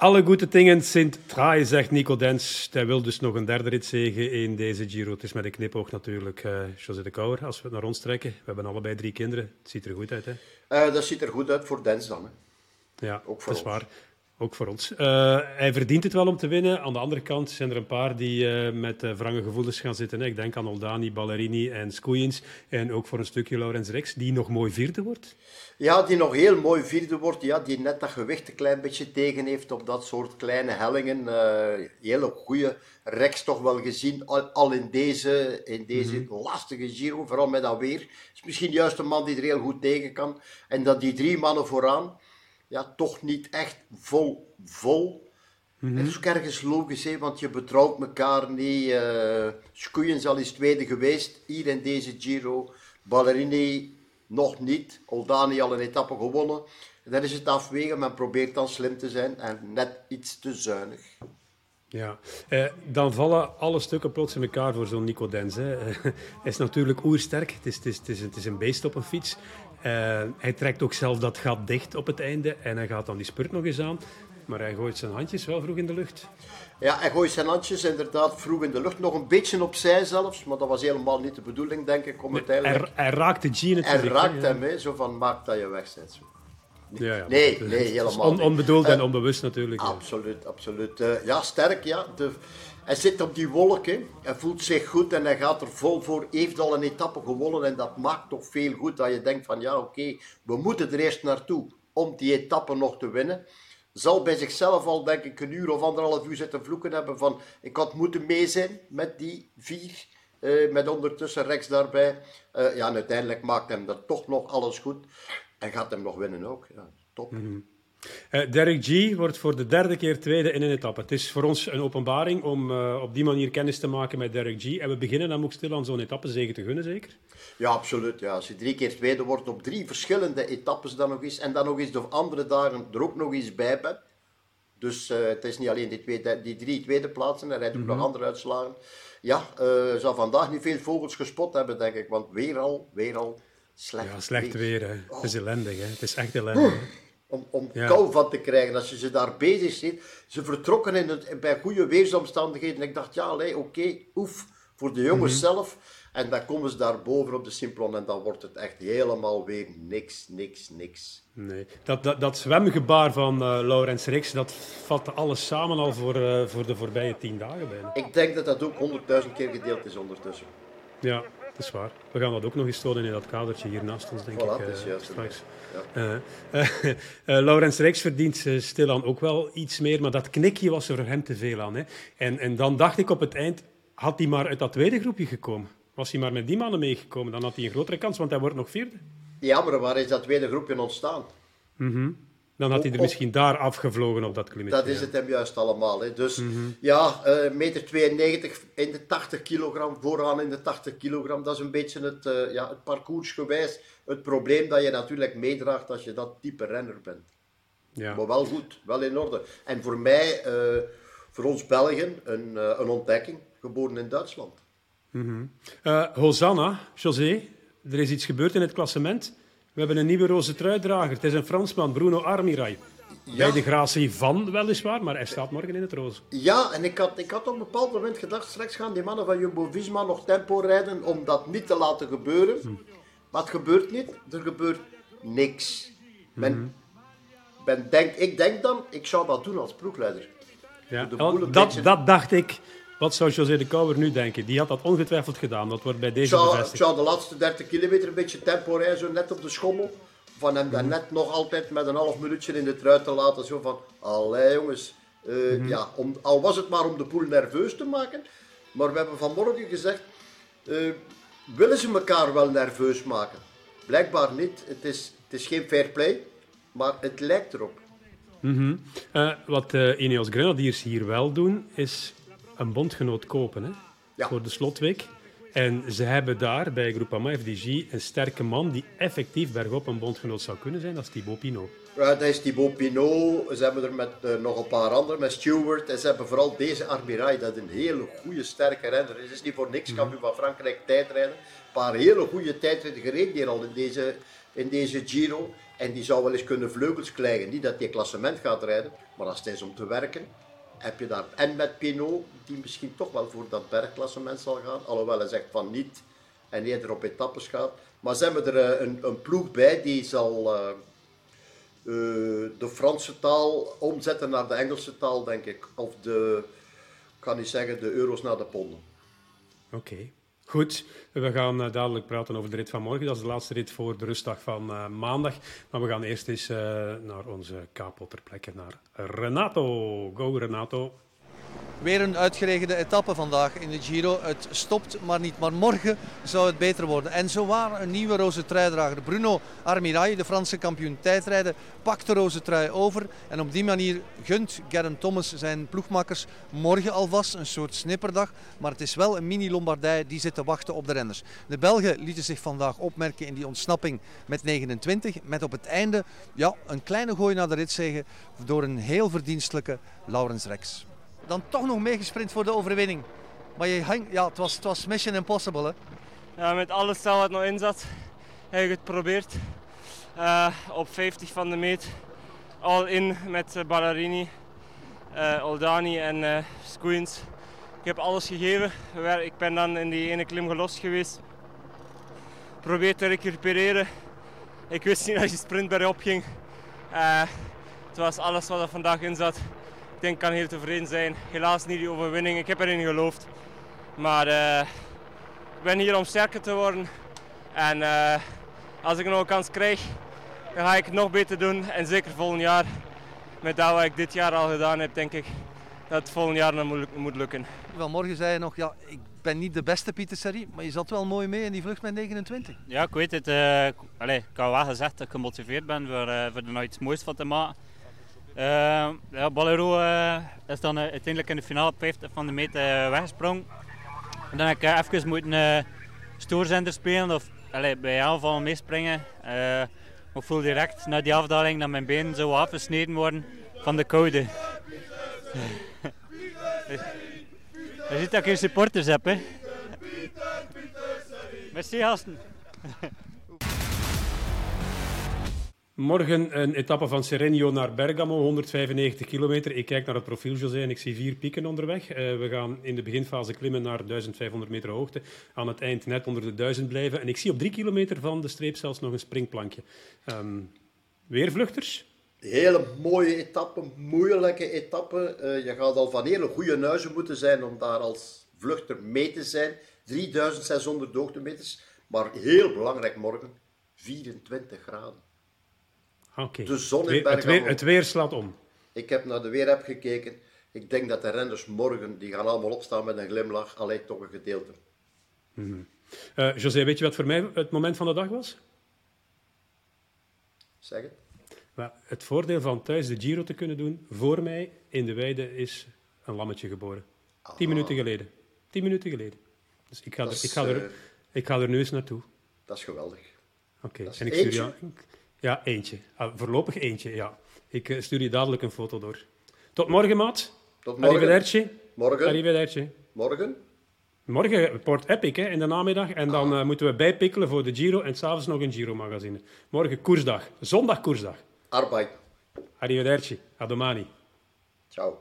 Alle goede dingen sint traai, zegt Nico Dens. Hij wil dus nog een derde rit zegen in deze Giro. Het is met een knipoog natuurlijk, uh, José de Kouwer, als we het naar ons trekken. We hebben allebei drie kinderen. Het ziet er goed uit, hè? Uh, dat ziet er goed uit voor Dens dan, hè? Ja, ook voor dat is waar. Ook voor ons. Uh, hij verdient het wel om te winnen. Aan de andere kant zijn er een paar die uh, met uh, wrange gevoelens gaan zitten. Ik denk aan Oldani, Ballerini en Skoujins. En ook voor een stukje Laurens Rex, die nog mooi vierde wordt. Ja, die nog heel mooi vierde wordt. Ja, die net dat gewicht een klein beetje tegen heeft op dat soort kleine hellingen. hele goede Rex toch wel gezien. Al, al in deze, in deze mm -hmm. lastige Giro, vooral met dat weer. Is misschien juist een man die er heel goed tegen kan. En dat die drie mannen vooraan ja, toch niet echt vol, vol. Mm Het is ook ergens logisch, hè, want je betrouwt elkaar niet. Uh, Skuyen al eens tweede geweest, hier in deze Giro. Ballerini nog niet. Oldani al een etappe gewonnen. En dan is het afwegen, men probeert dan slim te zijn en net iets te zuinig. Ja, eh, dan vallen alle stukken plots in elkaar voor zo'n Nico Dens. Hè. Hij is natuurlijk oersterk, het is, het, is, het, is, het is een beest op een fiets. Uh, hij trekt ook zelf dat gat dicht op het einde en hij gaat dan die spurt nog eens aan. Maar hij gooit zijn handjes wel vroeg in de lucht. Ja, hij gooit zijn handjes inderdaad vroeg in de lucht. Nog een beetje opzij zelfs, maar dat was helemaal niet de bedoeling, denk ik. Om uiteindelijk... hij, hij raakt de G natuurlijk. Hij raakt hem, hè, zo van maak dat je weg bent. Zo. Ja, ja, nee, nee, helemaal on, Onbedoeld en onbewust natuurlijk. Absoluut, absoluut. Uh, ja, sterk, ja. De, hij zit op die wolken, hij voelt zich goed en hij gaat er vol voor. Heeft al een etappe gewonnen en dat maakt toch veel goed dat je denkt van ja, oké, we moeten er eerst naartoe om die etappe nog te winnen. Zal bij zichzelf al denk ik een uur of anderhalf uur zitten vloeken hebben van ik had moeten mee zijn met die vier. Uh, met ondertussen Rex daarbij. Uh, ja, en uiteindelijk maakt hem dat toch nog alles goed. En gaat hem nog winnen ook. Ja, top. -hmm. Uh, Derek G wordt voor de derde keer tweede in een etappe. Het is voor ons een openbaring om uh, op die manier kennis te maken met Derek G. En we beginnen hem ook stil aan zo'n etappe zegen te gunnen, zeker? Ja, absoluut. Ja. Als je drie keer tweede wordt op drie verschillende etappes dan nog eens, en dan nog eens de andere dagen er ook nog eens bij bent. Dus uh, het is niet alleen die, twee, die drie tweede plaatsen, er rijdt ook mm -hmm. nog andere uitslagen. Ja, zal vandaag niet veel vogels gespot hebben, denk ik. Want weer al, weer al slecht, ja, slecht weer. weer oh. Het is ellendig, hè. Het is echt ellendig. Om, om ja. kou van te krijgen. Als je ze daar bezig ziet. Ze vertrokken in het, bij goede weersomstandigheden. En ik dacht, ja, oké, okay, oef, voor de jongens mm -hmm. zelf. En dan komen ze daar boven op de Simplon en dan wordt het echt helemaal weer niks, niks, niks. Nee, dat, dat, dat zwemgebaar van uh, Laurens Rix, dat vatte alles samen al voor, uh, voor de voorbije tien dagen bijna. Ik denk dat dat ook honderdduizend keer gedeeld is ondertussen. Ja, dat is waar. We gaan dat ook nog eens tonen in dat kadertje hier naast ons, denk voilà, ik. Uh, juist, straks. Ja. Uh, uh, Laurens Rijks verdient stilaan ook wel iets meer, maar dat knikje was er voor hem te veel aan. Hè. En, en dan dacht ik op het eind, had hij maar uit dat tweede groepje gekomen? Was hij maar met die mannen meegekomen, dan had hij een grotere kans, want hij wordt nog vierde. Ja, maar waar is dat tweede groepje ontstaan? Mm -hmm. Dan had hij er misschien daar afgevlogen op dat klimmetje. Dat is het hem juist allemaal. Hè. Dus mm -hmm. ja, uh, meter 92 in de 80 kilogram, vooraan in de 80 kilogram. Dat is een beetje het, uh, ja, het parcoursgewijs. Het probleem dat je natuurlijk meedraagt als je dat type renner bent. Ja. Maar wel goed, wel in orde. En voor mij, uh, voor ons Belgen, een, een ontdekking. Geboren in Duitsland. Mm -hmm. Hosanna, José, er is iets gebeurd in het klassement. We hebben een nieuwe roze truidrager. Het is een Fransman, Bruno Armirail. Ja. Bij de gratie van, weliswaar, maar hij staat morgen in het roze. Ja, en ik had, ik had op een bepaald moment gedacht, straks gaan die mannen van Jumbo-Visma nog tempo rijden om dat niet te laten gebeuren. Hm. Maar het gebeurt niet. Er gebeurt niks. Men, -hmm. ben, denk, ik denk dan, ik zou dat doen als ploegleider. Ja. Dat, dat dacht ik wat zou José de Kouwer nu denken? Die had dat ongetwijfeld gedaan. Dat wordt bij deze zou, bevestigd. Ik zou de laatste 30 kilometer een beetje tempo rijden, zo net op de schommel. Van hem dan net nog altijd met een half minuutje in de trui te laten. Zo van, allee jongens. Uh, mm -hmm. ja, om, al was het maar om de poel nerveus te maken. Maar we hebben vanmorgen gezegd, uh, willen ze elkaar wel nerveus maken? Blijkbaar niet. Het is, het is geen fair play, maar het lijkt erop. Mm -hmm. uh, wat uh, Ineos Grenadiers hier wel doen, is een bondgenoot kopen hè? Ja. voor de slotweek. En ze hebben daar bij Groupama FDG een sterke man die effectief bergop een bondgenoot zou kunnen zijn, dat is Thibaut Pinot. Ja, dat is Thibaut Pinot. Ze hebben er met uh, nog een paar anderen, met Stewart. En ze hebben vooral deze Armirai, dat een hele goede, sterke renner is. Het is niet voor niks kampioen van Frankrijk tijdrijden. Een paar hele goede tijdrijden gereden hier al in deze, in deze Giro. En die zou wel eens kunnen vleugels krijgen. Niet dat hij klassement gaat rijden, maar als het is om te werken, heb je daar. En met Pinot, die misschien toch wel voor dat bergklassement zal gaan. Alhoewel hij zegt van niet en eerder op etappes gaat. Maar ze hebben er eh, een, een ploeg bij die zal uh, uh, de Franse taal omzetten naar de Engelse taal, denk ik. Of de, kan niet zeggen, de euro's naar de ponden. Oké. Goed, we gaan uh, dadelijk praten over de rit van morgen. Dat is de laatste rit voor de rustdag van uh, maandag. Maar we gaan eerst eens uh, naar onze capo ter plekke, naar Renato. Go Renato. Weer een uitgeregende etappe vandaag in de Giro. Het stopt maar niet, maar morgen zou het beter worden. En zo waar een nieuwe roze truidrager. Bruno Armirail, de Franse kampioen tijdrijden, pakt de roze trui over. En op die manier gunt Geraint Thomas zijn ploegmakkers morgen alvast een soort snipperdag. Maar het is wel een mini-Lombardij die zit te wachten op de renners. De Belgen lieten zich vandaag opmerken in die ontsnapping met 29. Met op het einde ja, een kleine gooi naar de ritzege door een heel verdienstelijke Laurens Rex dan toch nog meegesprint voor de overwinning. Maar je hang, ja, het, was, het was mission impossible. Hè? Ja, met alle stel wat nog in zat, heb ik het geprobeerd. Uh, op 50 van de meet. Al in met uh, Oldani en uh, Squeens. Ik heb alles gegeven. Ik ben dan in die ene klim gelost geweest. Probeer te recupereren. Ik wist niet dat je sprint bergop ging. het was alles wat er vandaag in zat. Ik denk, ik kan heel tevreden zijn. Helaas niet die overwinning. Ik heb erin geloofd. Maar uh, ik ben hier om sterker te worden. En uh, als ik nog een kans krijg, dan ga ik het nog beter doen. En zeker volgend jaar, met dat wat ik dit jaar al gedaan heb, denk ik dat het volgend jaar nog moet lukken. Wel, morgen zei je nog, ja, ik ben niet de beste Pieter Serie, maar je zat wel mooi mee in die vlucht met 29. Ja, ik weet het. Uh, allez, ik had wel gezegd dat ik gemotiveerd ben voor, uh, voor er nog iets moois van te maken. Uh, is dan uh, uiteindelijk in de finale op 50 van de meter weggesprongen. En dan heb ik even moeten stoorzender spelen of allee, bij aanval meespringen. ik voel direct na die afdaling dat mijn benen zo afgesneden worden van de koude. Je ziet dat ik geen supporters heb. Merci gasten. Morgen een etappe van Serenio naar Bergamo, 195 kilometer. Ik kijk naar het profiel, José, en ik zie vier pieken onderweg. Uh, we gaan in de beginfase klimmen naar 1500 meter hoogte. Aan het eind net onder de 1000 blijven. En ik zie op drie kilometer van de streep zelfs nog een springplankje. Um, weer vluchters? Hele mooie etappe, moeilijke etappe. Uh, je gaat al van hele goede nuizen moeten zijn om daar als vluchter mee te zijn. 3600 hoogtemeters. Maar heel belangrijk morgen, 24 graden. Okay. De zon in het, weer, het weer slaat om. Ik heb naar de weerapp gekeken. Ik denk dat de renners morgen, die gaan allemaal opstaan met een glimlach. Alleen toch een gedeelte. Mm -hmm. uh, José, weet je wat voor mij het moment van de dag was? Zeg het. Maar het voordeel van thuis de Giro te kunnen doen, voor mij in de weide is een lammetje geboren. Ah. Tien minuten geleden. Tien minuten geleden. Dus ik ga, er, ik, ga er, uh, ik ga er nu eens naartoe. Dat is geweldig. Oké, okay. en ik stuur jou... Ja, eentje. Ah, voorlopig eentje, ja. Ik uh, stuur je dadelijk een foto door. Tot morgen, maat. Tot morgen. Arrivederci. Morgen. Arrivederci. Morgen. Morgen Port Epic hè, in de namiddag. En dan uh, moeten we bijpikkelen voor de Giro. En s'avonds nog een Giro-magazine. Morgen koersdag. Zondag koersdag. Arbeid. Arrivederci. A domani. Ciao.